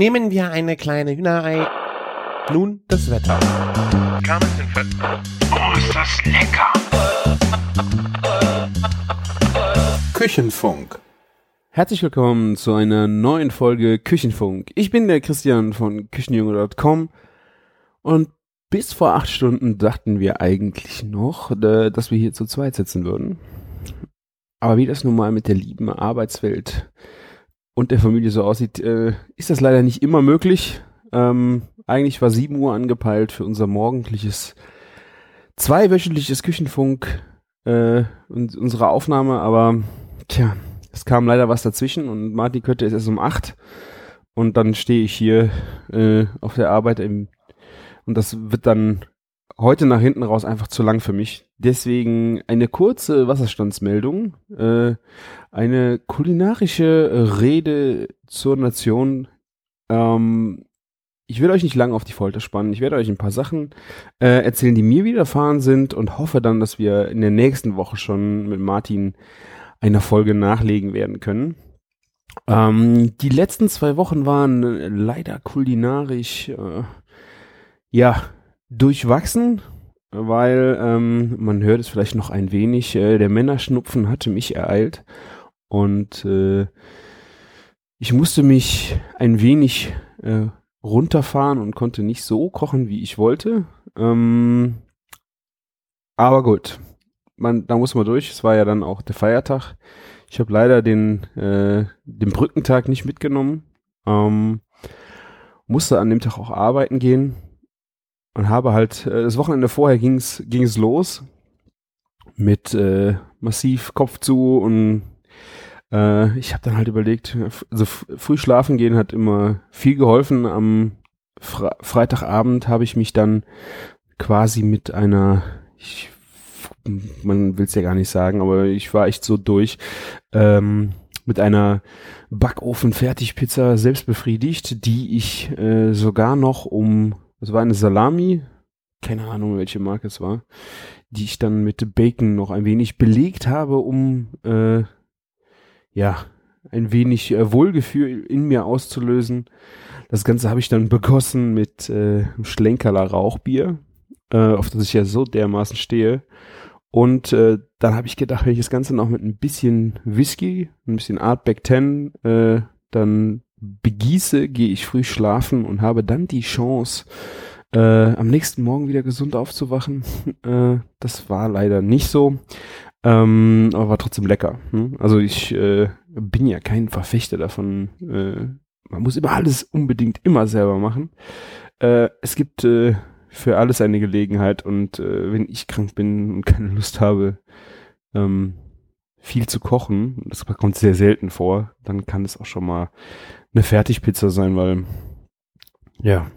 Nehmen wir eine kleine Hühnerei. Nun das Wetter. Oh, ist das lecker! Küchenfunk. Herzlich willkommen zu einer neuen Folge Küchenfunk. Ich bin der Christian von Küchenjunge.com und bis vor acht Stunden dachten wir eigentlich noch, äh, dass wir hier zu zweit sitzen würden. Aber wie das nun mal mit der lieben Arbeitswelt und der Familie so aussieht, äh, ist das leider nicht immer möglich. Ähm, eigentlich war 7 Uhr angepeilt für unser morgendliches zweiwöchentliches Küchenfunk äh, und unsere Aufnahme, aber tja, es kam leider was dazwischen und Martin könnte es erst um 8 und dann stehe ich hier äh, auf der Arbeit im, und das wird dann heute nach hinten raus einfach zu lang für mich. Deswegen eine kurze Wasserstandsmeldung, äh, eine kulinarische Rede zur Nation. Ähm, ich will euch nicht lange auf die Folter spannen. Ich werde euch ein paar Sachen äh, erzählen, die mir widerfahren sind und hoffe dann, dass wir in der nächsten Woche schon mit Martin einer Folge nachlegen werden können. Ähm, die letzten zwei Wochen waren leider kulinarisch äh, ja durchwachsen, weil ähm, man hört es vielleicht noch ein wenig. Äh, der Männerschnupfen hatte mich ereilt und äh, ich musste mich ein wenig äh, runterfahren und konnte nicht so kochen, wie ich wollte. Ähm, aber gut, man, da muss man durch. Es war ja dann auch der Feiertag. Ich habe leider den, äh, den Brückentag nicht mitgenommen. Ähm, musste an dem Tag auch arbeiten gehen und habe halt äh, das Wochenende vorher ging's ging es los mit äh, massiv Kopf zu und äh, ich habe dann halt überlegt, also früh schlafen gehen hat immer viel geholfen. Am Fre Freitagabend habe ich mich dann quasi mit einer, ich, man will es ja gar nicht sagen, aber ich war echt so durch, ähm, mit einer Backofen-Fertigpizza selbst befriedigt, die ich äh, sogar noch um, es war eine Salami, keine Ahnung, welche Marke es war, die ich dann mit Bacon noch ein wenig belegt habe, um äh, ja, ein wenig äh, Wohlgefühl in mir auszulösen. Das Ganze habe ich dann begossen mit äh, Schlenkerler Rauchbier, äh, auf das ich ja so dermaßen stehe. Und äh, dann habe ich gedacht, wenn ich das Ganze noch mit ein bisschen Whisky, ein bisschen Artback 10, äh, dann begieße, gehe ich früh schlafen und habe dann die Chance, äh, am nächsten Morgen wieder gesund aufzuwachen. äh, das war leider nicht so. Ähm, aber war trotzdem lecker. Hm? Also ich äh, bin ja kein Verfechter davon. Äh, man muss immer alles unbedingt immer selber machen. Äh, es gibt äh, für alles eine Gelegenheit und wenn ich krank bin und keine Lust habe, ähm, viel zu kochen, das kommt sehr selten vor, dann kann es auch schon mal eine Fertigpizza sein, weil ja,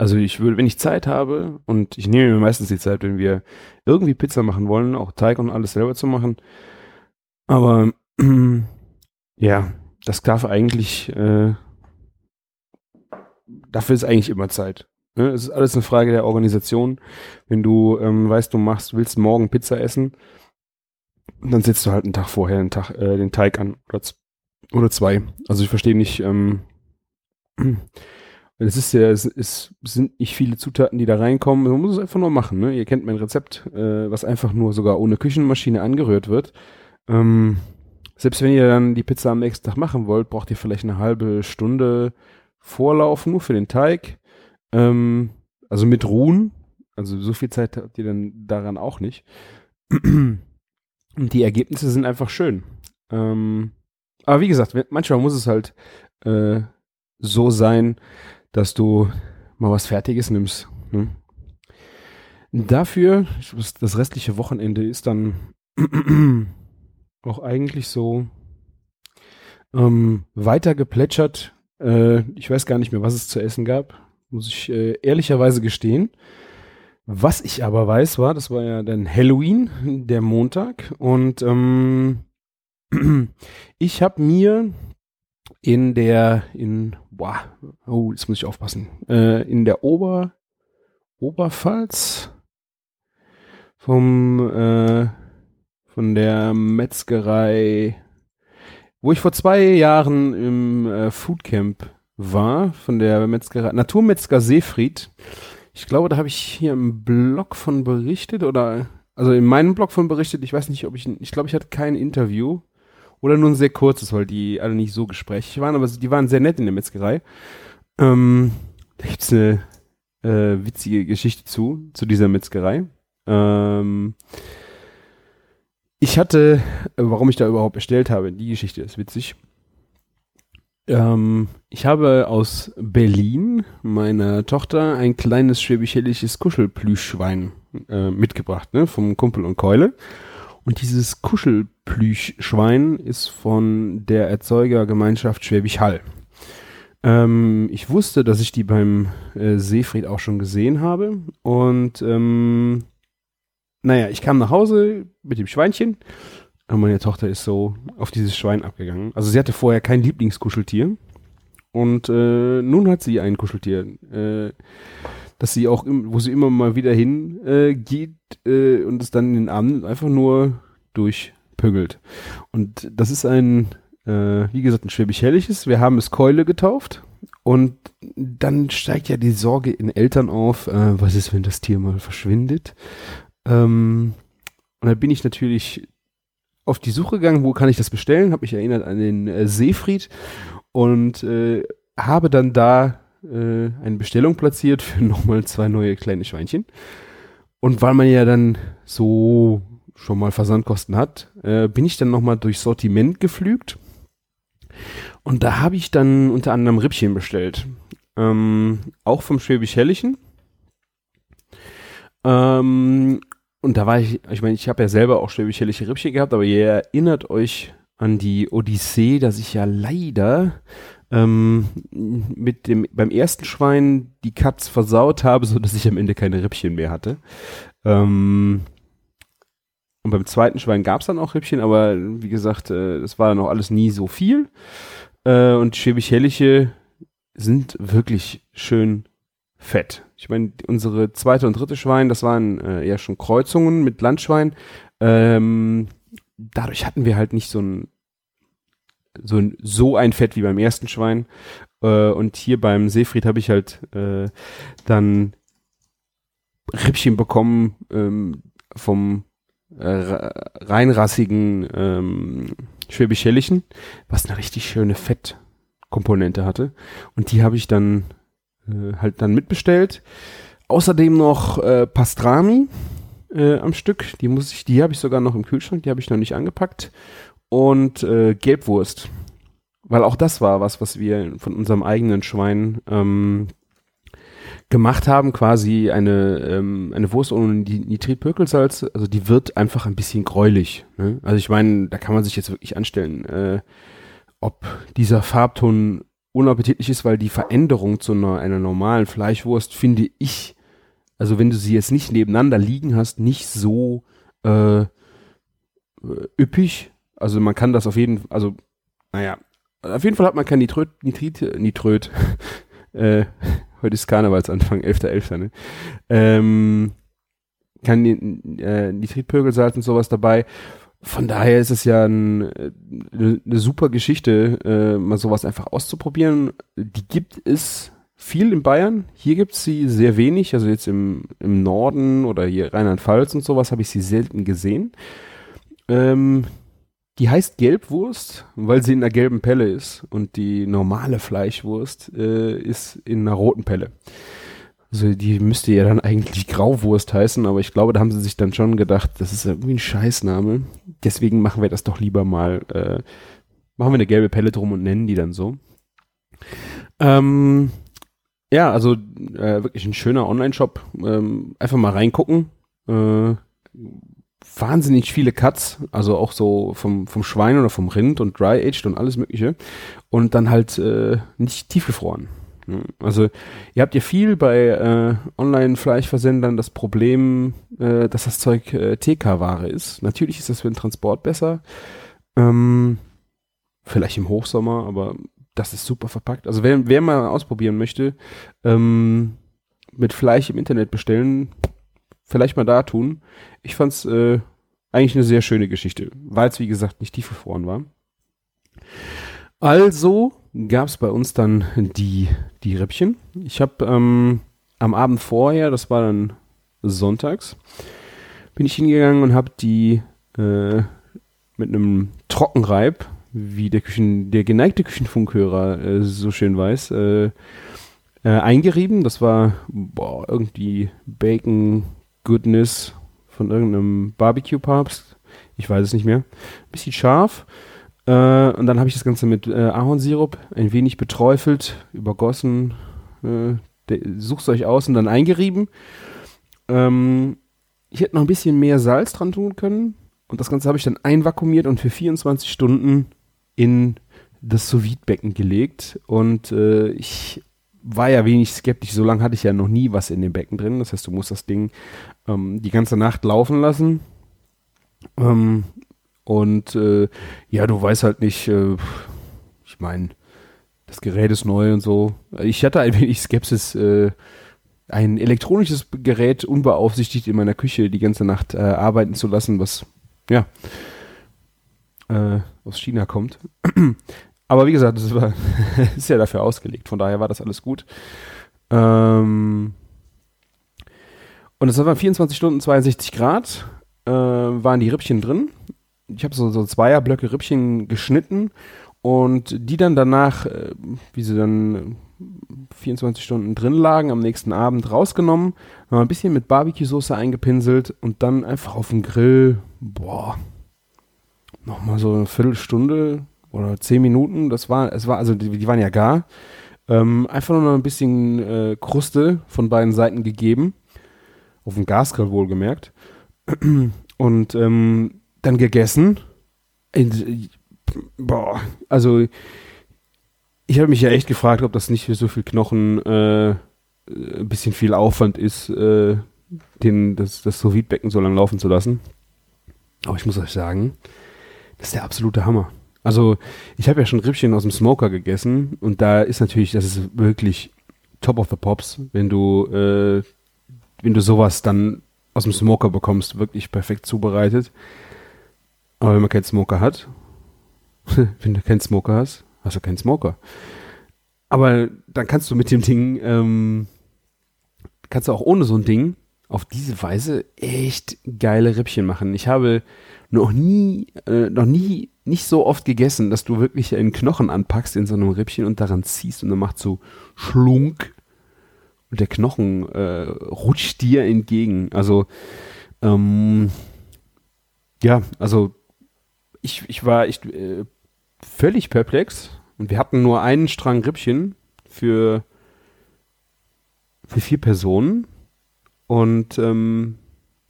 also ich würde, wenn ich Zeit habe, und ich nehme mir meistens die Zeit, wenn wir irgendwie Pizza machen wollen, auch Teig und alles selber zu machen. Aber ja, das darf eigentlich, äh, dafür ist eigentlich immer Zeit. Ne? Es ist alles eine Frage der Organisation. Wenn du ähm, weißt, du machst, willst morgen Pizza essen, dann setzt du halt einen Tag vorher den, Tag, äh, den Teig an oder, oder zwei. Also ich verstehe nicht, ähm, es ist ja, es, es sind nicht viele Zutaten, die da reinkommen. Man muss es einfach nur machen. Ne? Ihr kennt mein Rezept, äh, was einfach nur sogar ohne Küchenmaschine angerührt wird. Ähm, selbst wenn ihr dann die Pizza am nächsten Tag machen wollt, braucht ihr vielleicht eine halbe Stunde Vorlauf nur für den Teig. Ähm, also mit Ruhen. Also so viel Zeit habt ihr dann daran auch nicht. Und die Ergebnisse sind einfach schön. Ähm, aber wie gesagt, manchmal muss es halt äh, so sein, dass du mal was Fertiges nimmst. Ne? Dafür, das restliche Wochenende ist dann auch eigentlich so ähm, weiter geplätschert. Äh, ich weiß gar nicht mehr, was es zu essen gab, muss ich äh, ehrlicherweise gestehen. Was ich aber weiß, war, das war ja dann Halloween, der Montag, und ähm, ich habe mir in der, in, boah, oh, jetzt muss ich aufpassen, äh, in der Ober, Oberpfalz vom, äh, von der Metzgerei, wo ich vor zwei Jahren im äh, Foodcamp war von der Metzgerei, Naturmetzger Seefried. Ich glaube, da habe ich hier im Blog von berichtet oder, also in meinem Blog von berichtet. Ich weiß nicht, ob ich, ich glaube, ich hatte kein Interview oder nur ein sehr kurzes, weil die alle nicht so gesprächig waren, aber die waren sehr nett in der Metzgerei. Ähm, da gibt's eine äh, witzige Geschichte zu, zu dieser Metzgerei. Ähm, ich hatte, warum ich da überhaupt bestellt habe, die Geschichte ist witzig. Ähm, ich habe aus Berlin meiner Tochter ein kleines schwäbisch-hellisches Kuschelplüschschwein äh, mitgebracht, ne, vom Kumpel und Keule. Und dieses Kuschelplüschschwein ist von der Erzeugergemeinschaft Schwäbisch Hall. Ähm, ich wusste, dass ich die beim äh, Seefried auch schon gesehen habe. Und ähm, naja, ich kam nach Hause mit dem Schweinchen. Und meine Tochter ist so auf dieses Schwein abgegangen. Also sie hatte vorher kein Lieblingskuscheltier. Und äh, nun hat sie ein Kuscheltier, äh, dass sie auch, im, wo sie immer mal wieder hin äh, geht äh, und es dann in den nimmt, einfach nur durchpögelt. Und das ist ein äh, wie gesagt, ein schwäbisch-helliges. Wir haben es Keule getauft. Und dann steigt ja die Sorge in Eltern auf, äh, was ist, wenn das Tier mal verschwindet? Ähm, und dann bin ich natürlich auf die Suche gegangen, wo kann ich das bestellen? Habe mich erinnert an den äh, Seefried und äh, habe dann da äh, eine Bestellung platziert für nochmal zwei neue kleine Schweinchen. Und weil man ja dann so schon mal Versandkosten hat, äh, bin ich dann nochmal durch Sortiment geflügt und da habe ich dann unter anderem Rippchen bestellt. Ähm, auch vom Schwäbisch-Hellischen. Ähm, und da war ich, ich meine, ich habe ja selber auch schwäbisch-hellische Rippchen gehabt, aber ihr erinnert euch an die Odyssee, dass ich ja leider ähm, mit dem beim ersten Schwein die Katz versaut habe, so dass ich am Ende keine Rippchen mehr hatte. Ähm, und beim zweiten Schwein gab es dann auch Rippchen, aber wie gesagt, äh, das war noch alles nie so viel. Äh, und Schwäbisch-Helliche sind wirklich schön fett. Ich meine, unsere zweite und dritte Schwein, das waren äh, eher schon Kreuzungen mit Landschwein. Ähm, dadurch hatten wir halt nicht so ein so ein, so ein Fett wie beim ersten Schwein. Äh, und hier beim Seefried habe ich halt äh, dann Rippchen bekommen ähm, vom äh, reinrassigen ähm, Schwäbisch-Hellischen, was eine richtig schöne Fettkomponente hatte. Und die habe ich dann äh, halt dann mitbestellt. Außerdem noch äh, Pastrami äh, am Stück. Die muss ich, die habe ich sogar noch im Kühlschrank, die habe ich noch nicht angepackt. Und äh, Gelbwurst. Weil auch das war was, was wir von unserem eigenen Schwein ähm, gemacht haben, quasi eine, ähm, eine Wurst ohne Nitritpökelsalz, also die wird einfach ein bisschen gräulich. Ne? Also ich meine, da kann man sich jetzt wirklich anstellen, äh, ob dieser Farbton unappetitlich ist, weil die Veränderung zu einer, einer normalen Fleischwurst finde ich, also wenn du sie jetzt nicht nebeneinander liegen hast, nicht so äh, üppig. Also man kann das auf jeden Fall, also naja, auf jeden Fall hat man kein Nitrit, Nitrit, Nitrit, äh, Heute ist Karnevalsanfang, 11.11. .11., ne? Ähm, kann äh, Nitritpökelsalz und sowas dabei. Von daher ist es ja ein, äh, eine super Geschichte, äh, mal sowas einfach auszuprobieren. Die gibt es viel in Bayern. Hier gibt es sie sehr wenig. Also jetzt im, im Norden oder hier Rheinland-Pfalz und sowas habe ich sie selten gesehen. Ähm, die heißt Gelbwurst, weil sie in einer gelben Pelle ist und die normale Fleischwurst äh, ist in einer roten Pelle. Also die müsste ja dann eigentlich Grauwurst heißen, aber ich glaube, da haben sie sich dann schon gedacht, das ist irgendwie ein Scheißname. Deswegen machen wir das doch lieber mal, äh, machen wir eine gelbe Pelle drum und nennen die dann so. Ähm, ja, also äh, wirklich ein schöner Online-Shop. Ähm, einfach mal reingucken. Äh, wahnsinnig viele Cuts, also auch so vom, vom Schwein oder vom Rind und Dry-Aged und alles mögliche. Und dann halt äh, nicht tiefgefroren. Also ihr habt ja viel bei äh, Online-Fleischversendern das Problem, äh, dass das Zeug äh, TK-Ware ist. Natürlich ist das für den Transport besser. Ähm, vielleicht im Hochsommer, aber das ist super verpackt. Also wer, wer mal ausprobieren möchte, ähm, mit Fleisch im Internet bestellen, vielleicht mal da tun. Ich fand's äh, eigentlich eine sehr schöne Geschichte, weil es wie gesagt nicht tiefgefroren war. Also gab es bei uns dann die, die Rippchen. Ich habe ähm, am Abend vorher, das war dann sonntags, bin ich hingegangen und habe die äh, mit einem Trockenreib, wie der, Küchen, der geneigte Küchenfunkhörer äh, so schön weiß, äh, äh, eingerieben. Das war boah, irgendwie Bacon Goodness von irgendeinem Barbecue-Papst. Ich weiß es nicht mehr. Bisschen scharf. Äh, und dann habe ich das Ganze mit äh, Ahornsirup ein wenig beträufelt, übergossen. Äh, Sucht euch aus und dann eingerieben. Ähm, ich hätte noch ein bisschen mehr Salz dran tun können. Und das Ganze habe ich dann einvakuumiert und für 24 Stunden in das sous becken gelegt. Und äh, ich war ja wenig skeptisch. So lange hatte ich ja noch nie was in dem Becken drin. Das heißt, du musst das Ding ähm, die ganze Nacht laufen lassen. Ähm, und äh, ja, du weißt halt nicht, äh, ich meine, das Gerät ist neu und so. Ich hatte ein wenig Skepsis, äh, ein elektronisches Gerät unbeaufsichtigt in meiner Küche die ganze Nacht äh, arbeiten zu lassen, was ja äh, aus China kommt. Aber wie gesagt, das war, ist ja dafür ausgelegt, von daher war das alles gut. Ähm, und es war 24 Stunden 62 Grad, äh, waren die Rippchen drin. Ich habe so, so Zweierblöcke Rippchen geschnitten und die dann danach, äh, wie sie dann 24 Stunden drin lagen, am nächsten Abend rausgenommen, noch ein bisschen mit Barbecue-Soße eingepinselt und dann einfach auf dem Grill, boah, nochmal so eine Viertelstunde oder zehn Minuten, das war, es war, also die, die waren ja gar, ähm, einfach nur noch ein bisschen äh, Kruste von beiden Seiten gegeben, auf dem Gasgrill wohlgemerkt, und ähm, dann gegessen. Boah, also ich habe mich ja echt gefragt, ob das nicht für so viel Knochen äh, ein bisschen viel Aufwand ist, äh, den, das, das sous so lange laufen zu lassen. Aber ich muss euch sagen, das ist der absolute Hammer. Also ich habe ja schon Rippchen aus dem Smoker gegessen und da ist natürlich, das ist wirklich top of the pops, wenn du, äh, wenn du sowas dann aus dem Smoker bekommst, wirklich perfekt zubereitet. Aber wenn man keinen Smoker hat, wenn du keinen Smoker hast, hast du keinen Smoker. Aber dann kannst du mit dem Ding, ähm, kannst du auch ohne so ein Ding auf diese Weise echt geile Rippchen machen. Ich habe noch nie, äh, noch nie, nicht so oft gegessen, dass du wirklich einen Knochen anpackst in so einem Rippchen und daran ziehst und dann macht so Schlunk und der Knochen äh, rutscht dir entgegen. Also, ähm, ja, also ich, ich war echt äh, völlig perplex. Und wir hatten nur einen Strang Rippchen für, für vier Personen. Und ähm,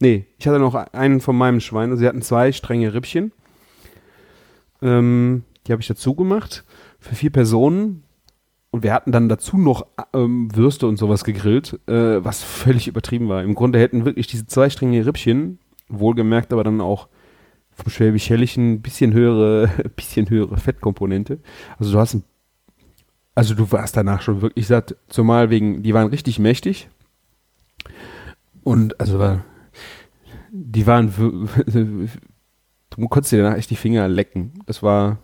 nee, ich hatte noch einen von meinem Schwein. Also sie hatten zwei Stränge Rippchen. Ähm, die habe ich dazu gemacht für vier Personen. Und wir hatten dann dazu noch ähm, Würste und sowas gegrillt, äh, was völlig übertrieben war. Im Grunde hätten wirklich diese zwei Stränge Rippchen, wohlgemerkt aber dann auch vom Schwäbisch Helllichen ein bisschen höhere, bisschen höhere Fettkomponente. Also du hast ein, also du warst danach schon wirklich satt, zumal wegen, die waren richtig mächtig. Und also die waren, du konntest dir danach echt die Finger lecken. Das war,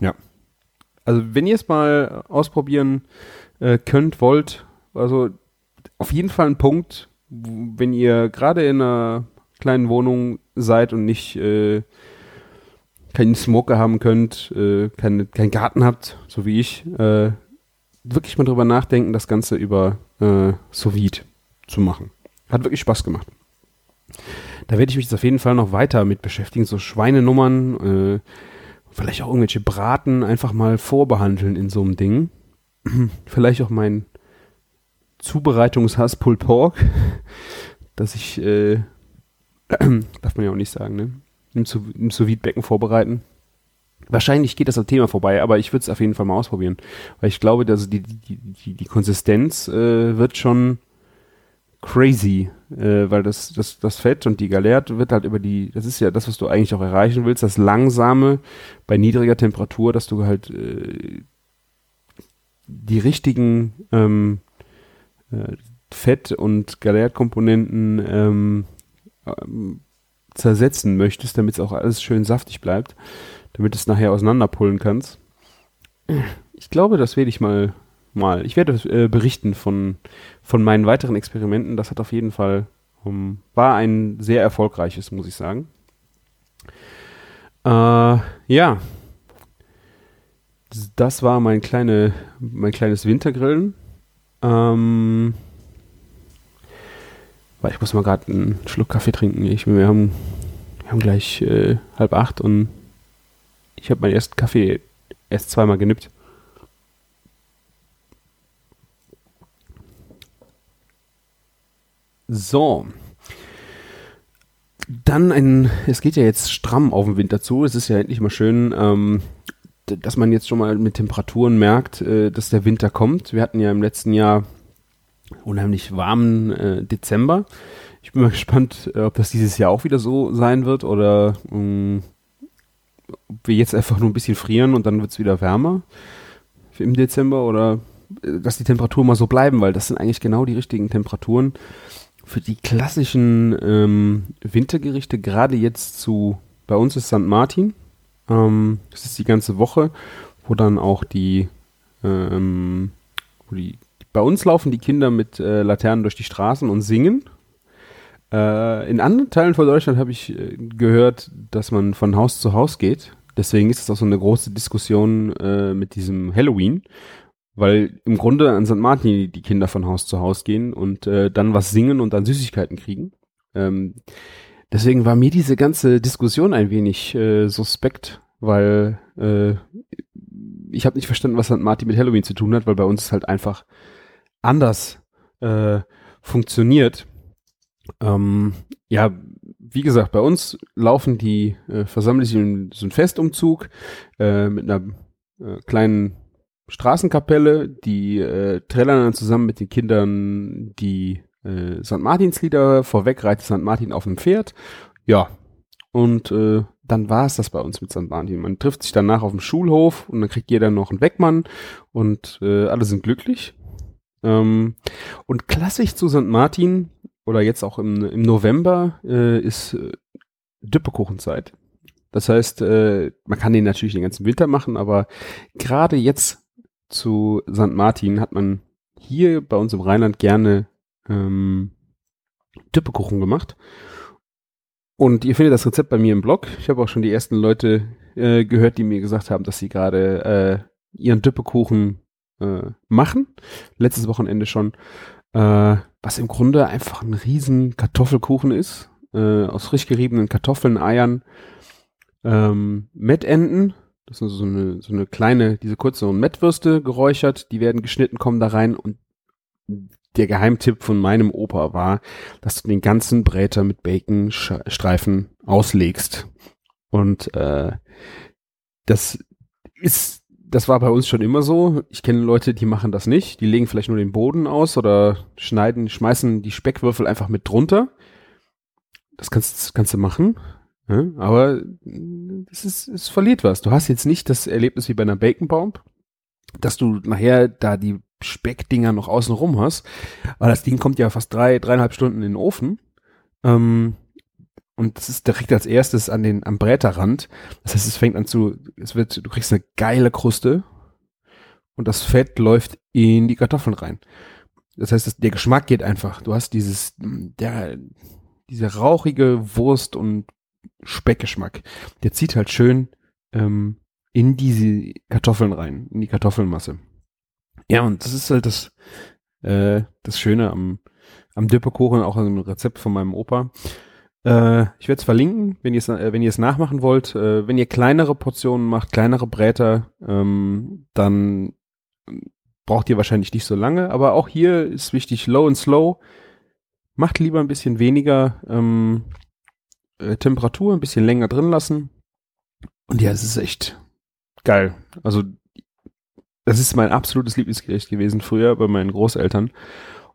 ja. Also wenn ihr es mal ausprobieren äh, könnt, wollt, also auf jeden Fall ein Punkt, wenn ihr gerade in einer kleinen Wohnung seid und nicht äh, keinen Smoker haben könnt, äh, keinen kein Garten habt, so wie ich, äh, wirklich mal drüber nachdenken, das Ganze über äh, sous zu machen. Hat wirklich Spaß gemacht. Da werde ich mich jetzt auf jeden Fall noch weiter mit beschäftigen, so Schweinenummern, äh, vielleicht auch irgendwelche Braten einfach mal vorbehandeln in so einem Ding. vielleicht auch mein Zubereitungshass Pulled Pork, dass ich äh, Darf man ja auch nicht sagen, ne? Im, sous becken vorbereiten. Wahrscheinlich geht das am Thema vorbei, aber ich würde es auf jeden Fall mal ausprobieren. Weil ich glaube, dass die, die, die, die Konsistenz äh, wird schon crazy, äh, weil das, das, das Fett und die Galert wird halt über die, das ist ja das, was du eigentlich auch erreichen willst, das langsame bei niedriger Temperatur, dass du halt äh, die richtigen ähm, äh, Fett- und Galertkomponenten ähm, ähm, zersetzen möchtest, damit es auch alles schön saftig bleibt, damit es nachher auseinanderpullen kannst. ich glaube, das werde ich mal, mal. Ich werde äh, berichten von, von meinen weiteren Experimenten. Das hat auf jeden Fall, um, war ein sehr erfolgreiches, muss ich sagen. Äh, ja. Das war mein, kleine, mein kleines Wintergrillen. Ähm, weil ich muss mal gerade einen Schluck Kaffee trinken. Ich, wir, haben, wir haben gleich äh, halb acht und ich habe meinen ersten Kaffee erst zweimal genippt. So. Dann ein, es geht ja jetzt stramm auf den Winter zu. Es ist ja endlich mal schön, ähm, dass man jetzt schon mal mit Temperaturen merkt, äh, dass der Winter kommt. Wir hatten ja im letzten Jahr unheimlich warmen äh, Dezember. Ich bin mal gespannt, äh, ob das dieses Jahr auch wieder so sein wird oder mh, mm, ob wir jetzt einfach nur ein bisschen frieren und dann wird es wieder wärmer im Dezember oder äh, dass die Temperaturen mal so bleiben, weil das sind eigentlich genau die richtigen Temperaturen für die klassischen ähm, Wintergerichte, gerade jetzt zu, bei uns ist St. Martin, ähm, das ist die ganze Woche, wo dann auch die, ähm, wo die, bei uns laufen die Kinder mit äh, Laternen durch die Straßen und singen. Äh, in anderen Teilen von Deutschland habe ich äh, gehört, dass man von Haus zu Haus geht. Deswegen ist es auch so eine große Diskussion äh, mit diesem Halloween, weil im Grunde an St. Martin die Kinder von Haus zu Haus gehen und äh, dann was singen und dann Süßigkeiten kriegen. Ähm, deswegen war mir diese ganze Diskussion ein wenig äh, suspekt, weil ich habe nicht verstanden, was St. Martin mit Halloween zu tun hat, weil bei uns es halt einfach anders äh, funktioniert. Ähm, ja, wie gesagt, bei uns laufen die, äh, in so ein Festumzug äh, mit einer äh, kleinen Straßenkapelle, die äh, trällern dann zusammen mit den Kindern die äh, St. Martinslieder, vorweg reitet St. Martin auf dem Pferd. Ja, und äh, dann war es das bei uns mit St. Martin. Man trifft sich danach auf dem Schulhof und dann kriegt jeder noch einen Weckmann und äh, alle sind glücklich. Ähm, und klassisch zu St. Martin oder jetzt auch im, im November äh, ist äh, Düppekuchenzeit. Das heißt, äh, man kann den natürlich den ganzen Winter machen, aber gerade jetzt zu St. Martin hat man hier bei uns im Rheinland gerne ähm, Düppekuchen gemacht. Und ihr findet das Rezept bei mir im Blog. Ich habe auch schon die ersten Leute äh, gehört, die mir gesagt haben, dass sie gerade äh, ihren Düppekuchen äh, machen. Letztes Wochenende schon. Äh, was im Grunde einfach ein riesen Kartoffelkuchen ist. Äh, aus frisch geriebenen Kartoffeln, Eiern, ähm, Mettenten, das sind so eine, so eine kleine, diese kurzen Mettwürste geräuchert, die werden geschnitten, kommen da rein und der Geheimtipp von meinem Opa war, dass du den ganzen Bräter mit Baconstreifen auslegst. Und äh, das ist, das war bei uns schon immer so. Ich kenne Leute, die machen das nicht. Die legen vielleicht nur den Boden aus oder schneiden, schmeißen die Speckwürfel einfach mit drunter. Das kannst, kannst du machen. Ja, aber es, ist, es verliert was. Du hast jetzt nicht das Erlebnis wie bei einer Bacon Bomb, dass du nachher da die Speckdinger noch außen rum hast. Aber das Ding kommt ja fast drei, dreieinhalb Stunden in den Ofen. Ähm, und das ist direkt als erstes an den, am Bräterrand. Das heißt, es fängt an zu, es wird, du kriegst eine geile Kruste und das Fett läuft in die Kartoffeln rein. Das heißt, das, der Geschmack geht einfach. Du hast dieses, der, diese rauchige Wurst und Speckgeschmack. Der zieht halt schön ähm, in diese Kartoffeln rein, in die Kartoffelmasse. Ja, und das ist halt das, äh, das Schöne am, am Dipperkuchen, auch ein Rezept von meinem Opa. Äh, ich werde es verlinken, wenn ihr es äh, wenn ihr es nachmachen wollt. Äh, wenn ihr kleinere Portionen macht, kleinere Bräter, ähm, dann braucht ihr wahrscheinlich nicht so lange. Aber auch hier ist wichtig, low and slow. Macht lieber ein bisschen weniger. Ähm, äh, Temperatur ein bisschen länger drin lassen. Und ja, es ist echt geil. Also, das ist mein absolutes Lieblingsgericht gewesen früher bei meinen Großeltern.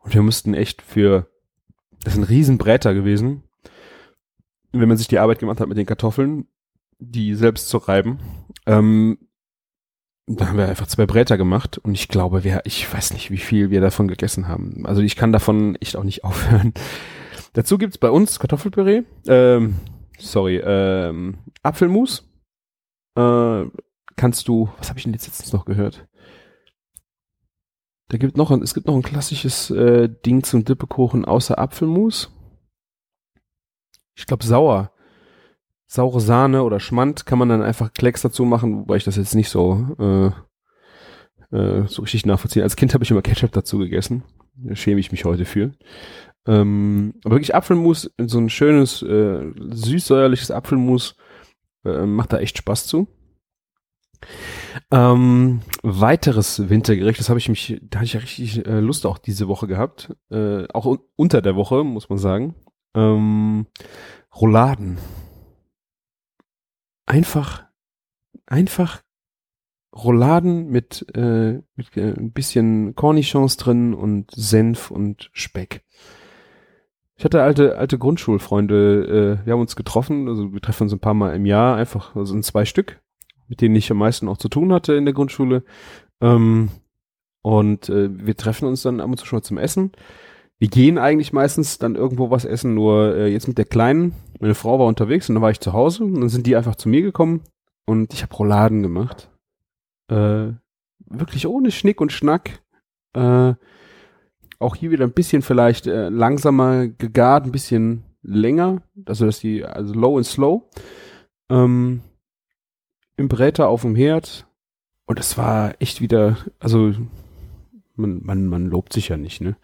Und wir mussten echt für, das ein Riesenbräter gewesen. Wenn man sich die Arbeit gemacht hat mit den Kartoffeln, die selbst zu reiben, ähm, da haben wir einfach zwei Bräter gemacht und ich glaube, wir, ich weiß nicht, wie viel wir davon gegessen haben. Also ich kann davon echt auch nicht aufhören. Dazu gibt's bei uns Kartoffelpüree, ähm, sorry, ähm, Apfelmus. Äh, kannst du, was habe ich denn jetzt letztens noch gehört? da gibt noch ein, es gibt noch ein klassisches äh, Ding zum Dippekuchen außer Apfelmus. Ich glaube sauer. Saure Sahne oder Schmand kann man dann einfach Klecks dazu machen, wobei ich das jetzt nicht so äh, äh, so richtig nachvollziehen. Als Kind habe ich immer Ketchup dazu gegessen. Da schäme ich mich heute für. Ähm, aber wirklich Apfelmus, so ein schönes, äh, süßsäuerliches Apfelmus, äh, macht da echt Spaß zu. Ähm, weiteres Wintergericht, das habe ich mich, da hatte ich ja richtig äh, Lust auch diese Woche gehabt. Äh, auch un unter der Woche, muss man sagen. Ähm, Rouladen. Einfach, einfach Rouladen mit, äh, mit äh, ein bisschen Cornichons drin und Senf und Speck. Ich hatte alte, alte Grundschulfreunde, äh, wir haben uns getroffen, also wir treffen uns ein paar Mal im Jahr, einfach, also in zwei Stück, mit denen ich am meisten auch zu tun hatte in der Grundschule. Ähm, und äh, wir treffen uns dann ab und zu schon mal zum Essen. Wir gehen eigentlich meistens dann irgendwo was essen, nur äh, jetzt mit der Kleinen. Meine Frau war unterwegs und dann war ich zu Hause und dann sind die einfach zu mir gekommen und ich habe Rouladen gemacht. Äh, wirklich ohne Schnick und Schnack. Äh, auch hier wieder ein bisschen vielleicht äh, langsamer gegart, ein bisschen länger, also dass die, also low and slow. Ähm, Im Bräter auf dem Herd. Und es war echt wieder, also man, man, man lobt sich ja nicht, ne?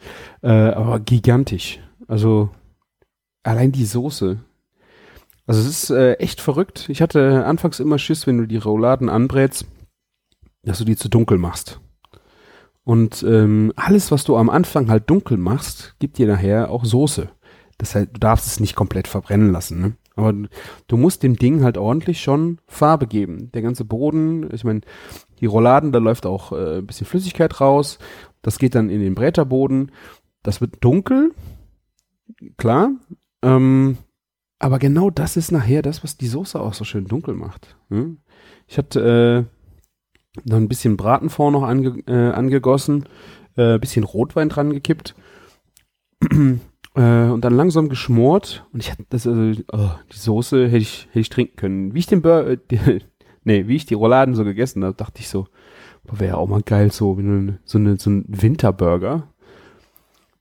Äh, aber gigantisch. Also allein die Soße. Also es ist äh, echt verrückt. Ich hatte anfangs immer Schiss, wenn du die Rouladen anbrätst, dass du die zu dunkel machst. Und ähm, alles, was du am Anfang halt dunkel machst, gibt dir nachher auch Soße. Das heißt, du darfst es nicht komplett verbrennen lassen. Ne? Aber du musst dem Ding halt ordentlich schon Farbe geben. Der ganze Boden, ich meine, die Rouladen, da läuft auch äh, ein bisschen Flüssigkeit raus. Das geht dann in den Bräterboden. Das wird dunkel, klar. Ähm, aber genau das ist nachher das, was die Soße auch so schön dunkel macht. Ne? Ich hatte äh, dann ein bisschen Bratenfond noch ange, äh, angegossen, äh, bisschen Rotwein dran gekippt äh, und dann langsam geschmort. Und ich hatte das, also, oh, die Soße hätte ich, hätte ich trinken können. Wie ich den Bur äh, nee, wie ich die Rouladen so gegessen habe, dachte ich so, wäre auch mal geil, so, so, eine, so ein Winterburger.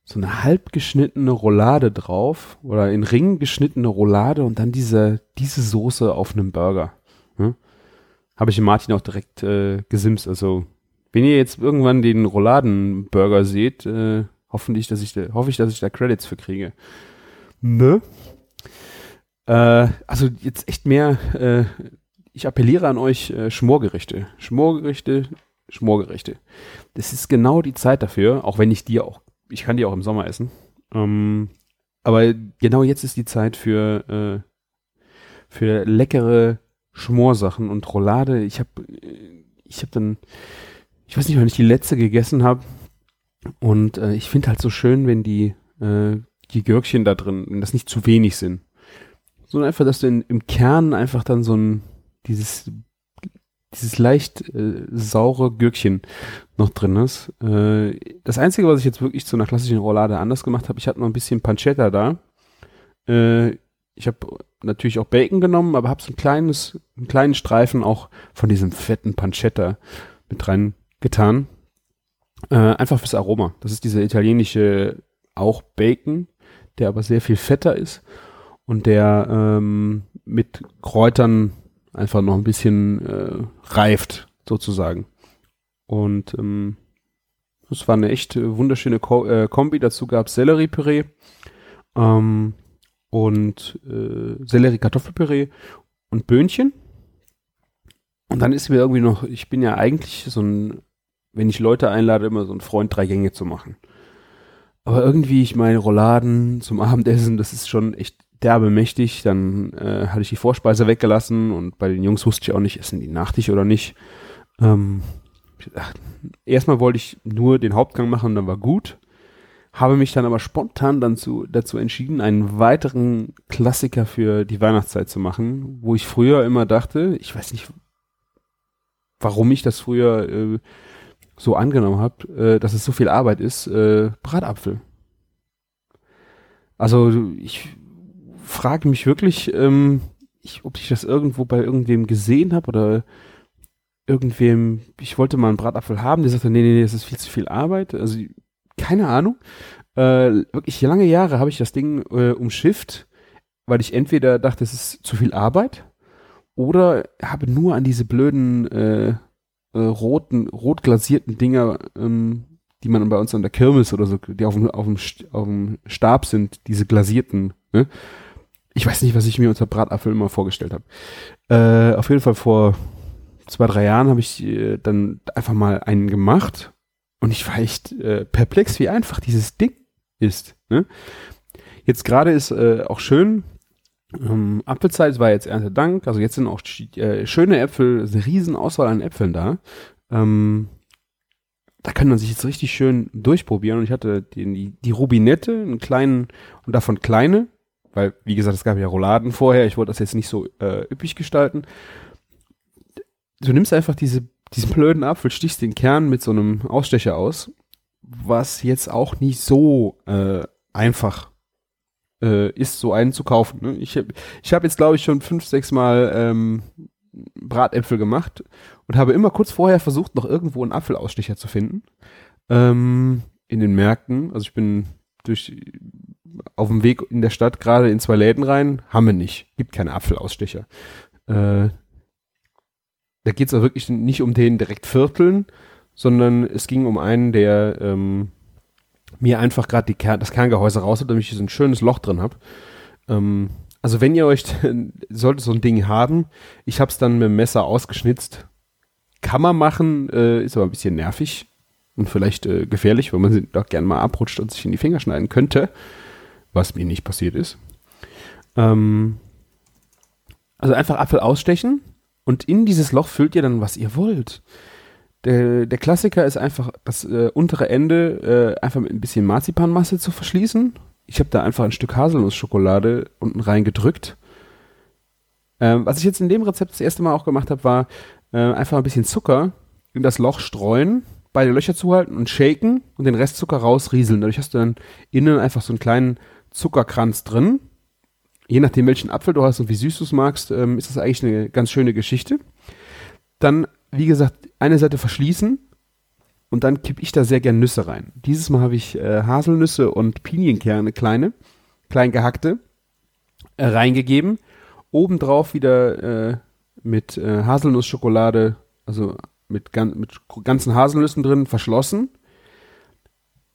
So eine halb geschnittene Roulade drauf oder in Ringen geschnittene Roulade und dann diese, diese Soße auf einem Burger. Hm? habe ich Martin auch direkt äh, gesimst. Also, wenn ihr jetzt irgendwann den Rouladenburger seht, äh, hoffentlich, dass ich da, hoffe ich, dass ich da Credits für kriege. Ne? Äh, also jetzt echt mehr, äh, ich appelliere an euch, äh, Schmorgerichte. Schmorgerichte, Schmorgerichte. Das ist genau die Zeit dafür, auch wenn ich die auch, ich kann die auch im Sommer essen. Ähm, aber genau jetzt ist die Zeit für, äh, für leckere Schmorsachen und Roulade. Ich habe ich habe dann, ich weiß nicht, wann ich die letzte gegessen habe. Und äh, ich finde halt so schön, wenn die, äh, die Gürkchen da drin, wenn das nicht zu wenig sind. Sondern einfach, dass du in, im Kern einfach dann so ein, dieses, dieses leicht äh, saure Gürkchen noch drin ist. Äh, das Einzige, was ich jetzt wirklich zu einer klassischen Roulade anders gemacht habe, ich hatte noch ein bisschen Pancetta da. Äh, ich habe natürlich auch Bacon genommen, aber habe so ein kleines, einen kleinen Streifen auch von diesem fetten Pancetta mit rein getan. Äh, einfach fürs Aroma. Das ist dieser italienische auch Bacon, der aber sehr viel fetter ist und der ähm, mit Kräutern einfach noch ein bisschen äh, reift, sozusagen. Und ähm, das war eine echt wunderschöne Ko äh, Kombi. Dazu gab es Selleriepüree. Ähm, und äh, Sellerie-Kartoffelpüree und Böhnchen. Und dann ist mir irgendwie noch, ich bin ja eigentlich so ein, wenn ich Leute einlade, immer so ein Freund, drei Gänge zu machen. Aber irgendwie, ich meine, Rouladen zum Abendessen, das ist schon echt derbe mächtig. Dann äh, hatte ich die Vorspeise weggelassen und bei den Jungs wusste ich auch nicht, essen die Nachtisch oder nicht. Ähm, erstmal wollte ich nur den Hauptgang machen, dann war gut habe mich dann aber spontan dann zu, dazu entschieden, einen weiteren Klassiker für die Weihnachtszeit zu machen, wo ich früher immer dachte, ich weiß nicht, warum ich das früher äh, so angenommen habe, äh, dass es so viel Arbeit ist, äh, Bratapfel. Also ich frage mich wirklich, ähm, ich, ob ich das irgendwo bei irgendwem gesehen habe oder irgendwem, ich wollte mal einen Bratapfel haben, der sagte, nee, nee, nee, das ist viel zu viel Arbeit. Also keine Ahnung. Äh, wirklich lange Jahre habe ich das Ding äh, umschifft, weil ich entweder dachte, es ist zu viel Arbeit oder habe nur an diese blöden äh, äh, roten, rot glasierten Dinger, ähm, die man bei uns an der Kirmes oder so, die auf dem, auf dem, auf dem Stab sind, diese glasierten, ne? Ich weiß nicht, was ich mir unter Bratapfel immer vorgestellt habe. Äh, auf jeden Fall vor zwei, drei Jahren habe ich äh, dann einfach mal einen gemacht und ich war echt äh, perplex, wie einfach dieses Ding ist. Ne? Jetzt gerade ist äh, auch schön, ähm, Apfelzeit war jetzt Erntedank, also jetzt sind auch äh, schöne Äpfel, eine riesen Auswahl an Äpfeln da. Ähm, da kann man sich jetzt richtig schön durchprobieren und ich hatte die, die Rubinette, einen kleinen und davon kleine, weil wie gesagt, es gab ja Rouladen vorher, ich wollte das jetzt nicht so äh, üppig gestalten. Du nimmst einfach diese, diesen blöden Apfel, stichst den Kern mit so einem Ausstecher aus, was jetzt auch nicht so äh, einfach äh, ist, so einen zu kaufen. Ne? Ich habe ich hab jetzt, glaube ich, schon fünf, sechs Mal ähm, Bratäpfel gemacht und habe immer kurz vorher versucht, noch irgendwo einen Apfelausstecher zu finden. Ähm, in den Märkten. Also ich bin durch auf dem Weg in der Stadt gerade in zwei Läden rein, haben wir nicht. Gibt keine Apfelausstecher. Äh, da geht es auch wirklich nicht um den direkt Vierteln, sondern es ging um einen, der ähm, mir einfach gerade Kern, das Kerngehäuse raus hat, damit ich so ein schönes Loch drin habe. Ähm, also wenn ihr euch, solltet so ein Ding haben, ich habe es dann mit dem Messer ausgeschnitzt. Kann man machen, äh, ist aber ein bisschen nervig und vielleicht äh, gefährlich, weil man sie doch gerne mal abrutscht und sich in die Finger schneiden könnte, was mir nicht passiert ist. Ähm, also einfach Apfel ausstechen und in dieses Loch füllt ihr dann, was ihr wollt. Der, der Klassiker ist einfach das äh, untere Ende äh, einfach mit ein bisschen Marzipanmasse zu verschließen. Ich habe da einfach ein Stück Haselnussschokolade unten reingedrückt. Ähm, was ich jetzt in dem Rezept das erste Mal auch gemacht habe, war äh, einfach ein bisschen Zucker in das Loch streuen, beide Löcher zuhalten und shaken und den Rest Zucker rausrieseln. Dadurch hast du dann innen einfach so einen kleinen Zuckerkranz drin. Je nachdem, welchen Apfel du hast und wie süß du es magst, ähm, ist das eigentlich eine ganz schöne Geschichte. Dann wie gesagt, eine Seite verschließen und dann kippe ich da sehr gern Nüsse rein. Dieses Mal habe ich äh, Haselnüsse und Pinienkerne, kleine, klein gehackte, äh, reingegeben. Obendrauf wieder äh, mit äh, Haselnussschokolade, also mit, gan mit ganzen Haselnüssen drin, verschlossen.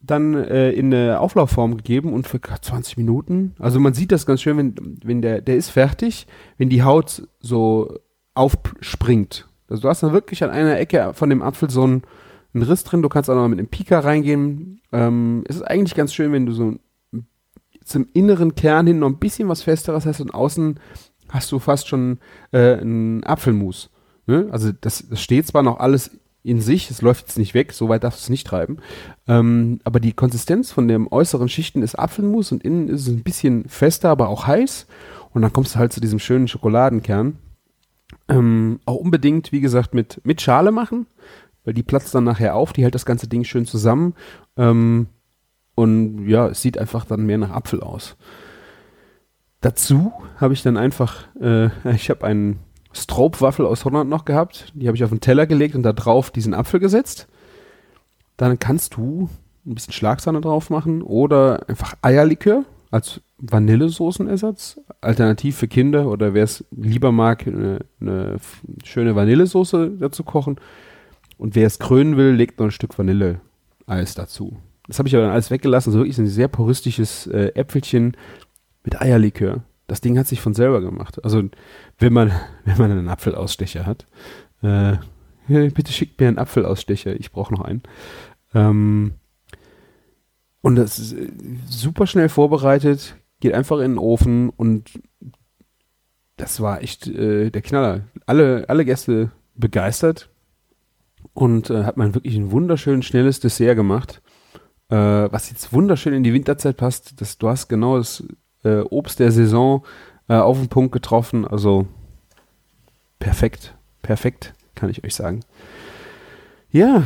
Dann äh, in eine Auflaufform gegeben und für 20 Minuten. Also man sieht das ganz schön, wenn, wenn der, der ist fertig, wenn die Haut so aufspringt also du hast da wirklich an einer Ecke von dem Apfel so einen, einen Riss drin. Du kannst auch noch mit einem Pika reingehen. Ähm, es ist eigentlich ganz schön, wenn du so zum inneren Kern hin noch ein bisschen was Festeres hast und außen hast du fast schon äh, einen Apfelmus. Ne? Also das, das steht zwar noch alles in sich, es läuft jetzt nicht weg, so weit darfst du es nicht treiben. Ähm, aber die Konsistenz von den äußeren Schichten ist Apfelmus und innen ist es ein bisschen fester, aber auch heiß. Und dann kommst du halt zu diesem schönen Schokoladenkern. Ähm, auch unbedingt, wie gesagt, mit, mit Schale machen, weil die platzt dann nachher auf, die hält das ganze Ding schön zusammen. Ähm, und ja, es sieht einfach dann mehr nach Apfel aus. Dazu habe ich dann einfach, äh, ich habe einen Stroop-Waffel aus Holland noch gehabt, die habe ich auf den Teller gelegt und da drauf diesen Apfel gesetzt. Dann kannst du ein bisschen Schlagsahne drauf machen oder einfach Eierlikör als Vanillesoßenersatz. Alternativ für Kinder oder wer es lieber mag, eine, eine schöne Vanillesoße dazu kochen. Und wer es krönen will, legt noch ein Stück Vanilleeis dazu. Das habe ich aber dann alles weggelassen. So wirklich ein sehr puristisches äh, Äpfelchen mit Eierlikör. Das Ding hat sich von selber gemacht. Also wenn man, wenn man einen Apfelausstecher hat, äh, bitte schickt mir einen Apfelausstecher. Ich brauche noch einen. Ähm, und das ist äh, super schnell vorbereitet, geht einfach in den Ofen und das war echt äh, der Knaller. Alle, alle Gäste begeistert und äh, hat man wirklich ein wunderschön schnelles Dessert gemacht, äh, was jetzt wunderschön in die Winterzeit passt. Das, du hast genau das äh, Obst der Saison äh, auf den Punkt getroffen. Also perfekt, perfekt, kann ich euch sagen. Ja,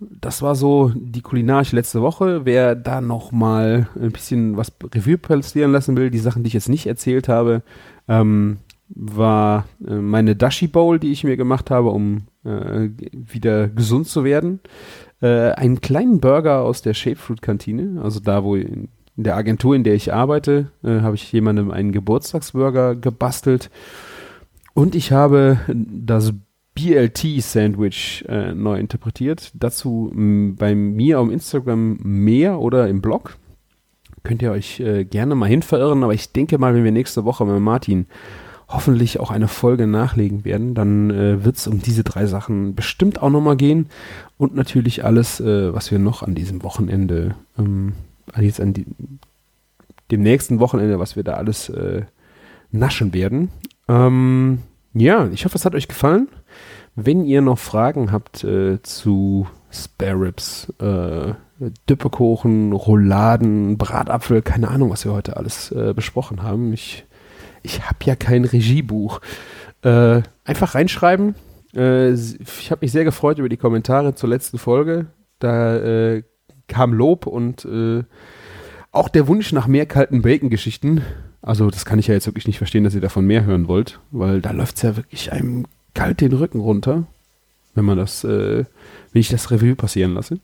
das war so die kulinarische letzte Woche. Wer da noch mal ein bisschen was Revue passieren lassen will, die Sachen, die ich jetzt nicht erzählt habe, ähm, war äh, meine Dashi Bowl, die ich mir gemacht habe, um äh, wieder gesund zu werden. Äh, einen kleinen Burger aus der Shapefruit-Kantine, also da, wo in, in, der Agentur, in der ich arbeite, äh, habe ich jemandem einen Geburtstagsburger gebastelt. Und ich habe das BLT-Sandwich äh, neu interpretiert. Dazu bei mir auf Instagram mehr oder im Blog. Könnt ihr euch äh, gerne mal hin verirren, aber ich denke mal, wenn wir nächste Woche mit Martin hoffentlich auch eine Folge nachlegen werden, dann äh, wird es um diese drei Sachen bestimmt auch nochmal gehen. Und natürlich alles, äh, was wir noch an diesem Wochenende, ähm, jetzt an die, dem nächsten Wochenende, was wir da alles äh, naschen werden. Ähm, ja, ich hoffe, es hat euch gefallen. Wenn ihr noch Fragen habt äh, zu Spare Ribs, äh, Düppekuchen, Rouladen, Bratapfel, keine Ahnung, was wir heute alles äh, besprochen haben. Ich, ich habe ja kein Regiebuch. Äh, einfach reinschreiben. Äh, ich habe mich sehr gefreut über die Kommentare zur letzten Folge. Da äh, kam Lob und äh, auch der Wunsch nach mehr kalten Bacon-Geschichten. Also das kann ich ja jetzt wirklich nicht verstehen, dass ihr davon mehr hören wollt, weil da läuft es ja wirklich einem kalt den Rücken runter, wenn man das, äh, wenn ich das Revue passieren lasse.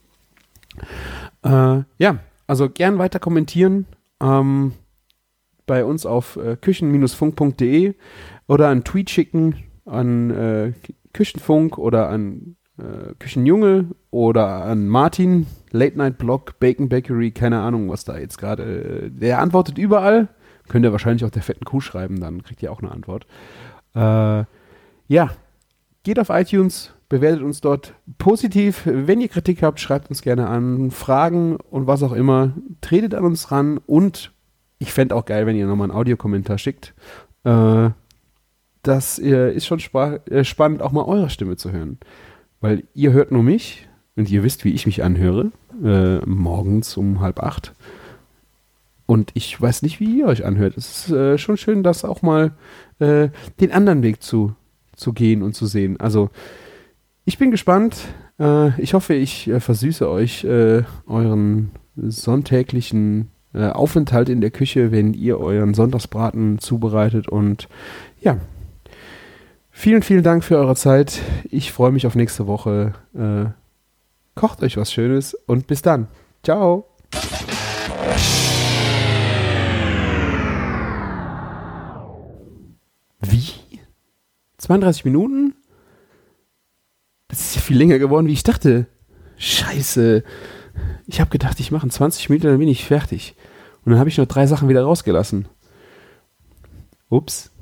Äh, ja, also gern weiter kommentieren. Ähm, bei uns auf äh, küchen-funk.de oder einen Tweet schicken an äh, Küchenfunk oder an äh, Küchenjunge oder an Martin, Late Night Blog, Bacon Bakery, keine Ahnung, was da jetzt gerade. Äh, der antwortet überall. Könnt ihr wahrscheinlich auch der fetten Kuh schreiben, dann kriegt ihr auch eine Antwort. Ja, geht auf iTunes, bewertet uns dort positiv. Wenn ihr Kritik habt, schreibt uns gerne an, Fragen und was auch immer. Tretet an uns ran und ich fände auch geil, wenn ihr nochmal einen Audiokommentar schickt. Äh, das äh, ist schon äh, spannend, auch mal eure Stimme zu hören. Weil ihr hört nur mich und ihr wisst, wie ich mich anhöre, äh, morgens um halb acht. Und ich weiß nicht, wie ihr euch anhört. Es ist äh, schon schön, das auch mal äh, den anderen Weg zu, zu gehen und zu sehen. Also, ich bin gespannt. Äh, ich hoffe, ich äh, versüße euch äh, euren sonntäglichen äh, Aufenthalt in der Küche, wenn ihr euren Sonntagsbraten zubereitet. Und ja, vielen, vielen Dank für eure Zeit. Ich freue mich auf nächste Woche. Äh, kocht euch was Schönes und bis dann. Ciao. 32 Minuten? Das ist ja viel länger geworden, wie ich dachte. Scheiße. Ich habe gedacht, ich mache 20 Minuten, dann bin ich fertig. Und dann habe ich noch drei Sachen wieder rausgelassen. Ups.